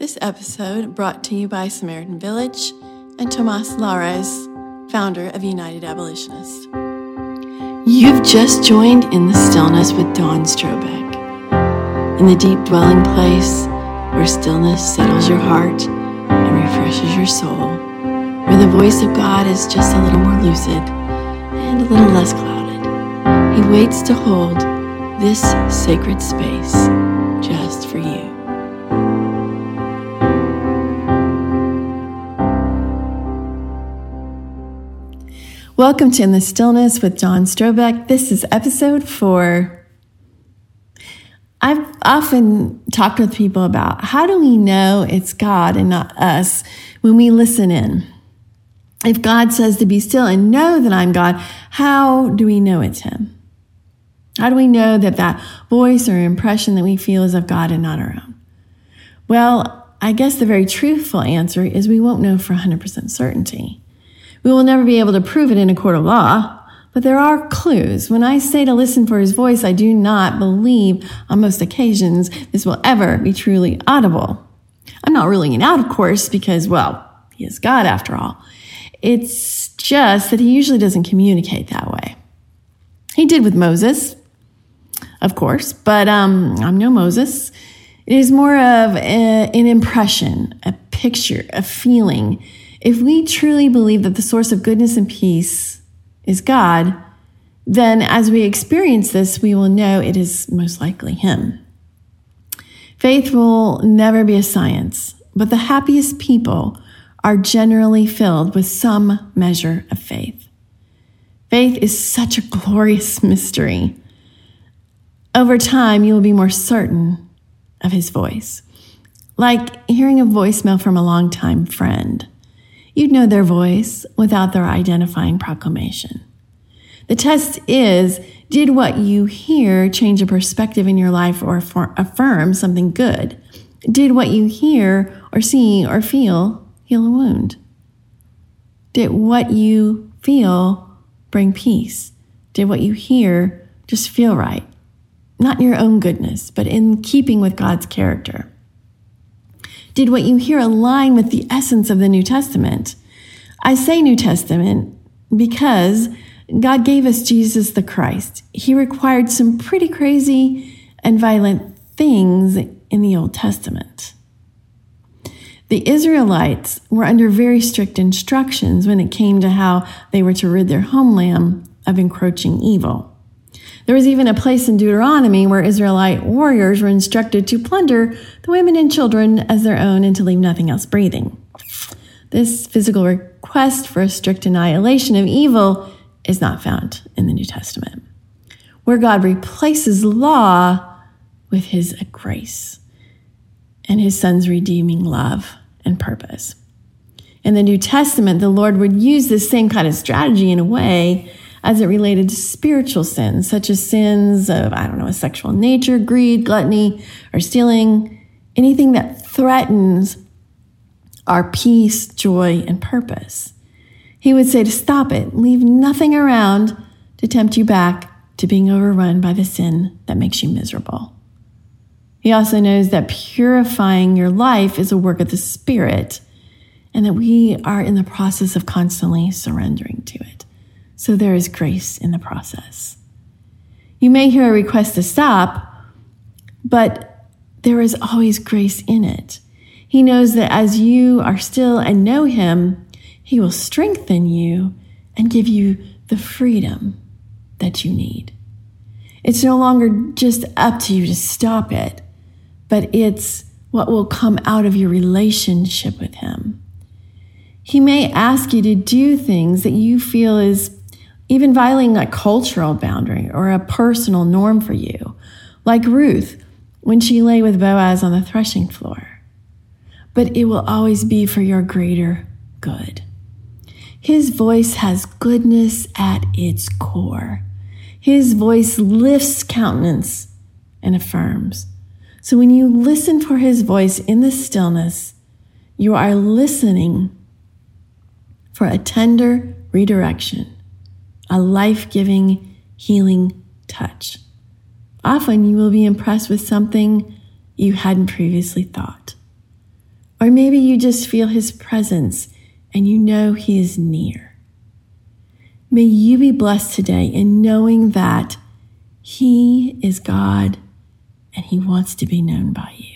This episode brought to you by Samaritan Village and Tomas Lares, founder of United Abolitionists. You've just joined in the stillness with Dawn Strobeck, in the deep dwelling place where stillness settles your heart and refreshes your soul, where the voice of God is just a little more lucid and a little less clouded. He waits to hold this sacred space just for you. Welcome to In the Stillness with Dawn Strobeck. This is episode four. I've often talked with people about how do we know it's God and not us when we listen in? If God says to be still and know that I'm God, how do we know it's Him? How do we know that that voice or impression that we feel is of God and not our own? Well, I guess the very truthful answer is we won't know for 100% certainty. We will never be able to prove it in a court of law, but there are clues. When I say to listen for his voice, I do not believe on most occasions this will ever be truly audible. I'm not ruling it out, of course, because, well, he is God after all. It's just that he usually doesn't communicate that way. He did with Moses, of course, but um, I'm no Moses. It is more of a, an impression, a picture, a feeling if we truly believe that the source of goodness and peace is God, then as we experience this, we will know it is most likely Him. Faith will never be a science, but the happiest people are generally filled with some measure of faith. Faith is such a glorious mystery. Over time, you will be more certain of His voice, like hearing a voicemail from a longtime friend You'd know their voice without their identifying proclamation. The test is did what you hear change a perspective in your life or affirm something good? Did what you hear or see or feel heal a wound? Did what you feel bring peace? Did what you hear just feel right? Not in your own goodness, but in keeping with God's character. Did what you hear align with the essence of the New Testament? I say New Testament because God gave us Jesus the Christ. He required some pretty crazy and violent things in the Old Testament. The Israelites were under very strict instructions when it came to how they were to rid their homeland of encroaching evil. There was even a place in Deuteronomy where Israelite warriors were instructed to plunder the women and children as their own and to leave nothing else breathing. This physical request for a strict annihilation of evil is not found in the New Testament, where God replaces law with his grace and his son's redeeming love and purpose. In the New Testament, the Lord would use this same kind of strategy in a way as it related to spiritual sins, such as sins of, I don't know, a sexual nature, greed, gluttony, or stealing, anything that threatens our peace, joy, and purpose. He would say to stop it, leave nothing around to tempt you back to being overrun by the sin that makes you miserable. He also knows that purifying your life is a work of the Spirit and that we are in the process of constantly surrendering to it so there is grace in the process. You may hear a request to stop, but there is always grace in it. He knows that as you are still and know Him, He will strengthen you and give you the freedom that you need. It's no longer just up to you to stop it, but it's what will come out of your relationship with Him. He may ask you to do things that you feel is even violating a cultural boundary or a personal norm for you, like Ruth when she lay with Boaz on the threshing floor. But it will always be for your greater good. His voice has goodness at its core. His voice lifts countenance and affirms. So when you listen for his voice in the stillness, you are listening for a tender redirection a life giving, healing touch. Often you will be impressed with something you hadn't previously thought. Or maybe you just feel his presence and you know he is near. May you be blessed today in knowing that he is God and he wants to be known by you.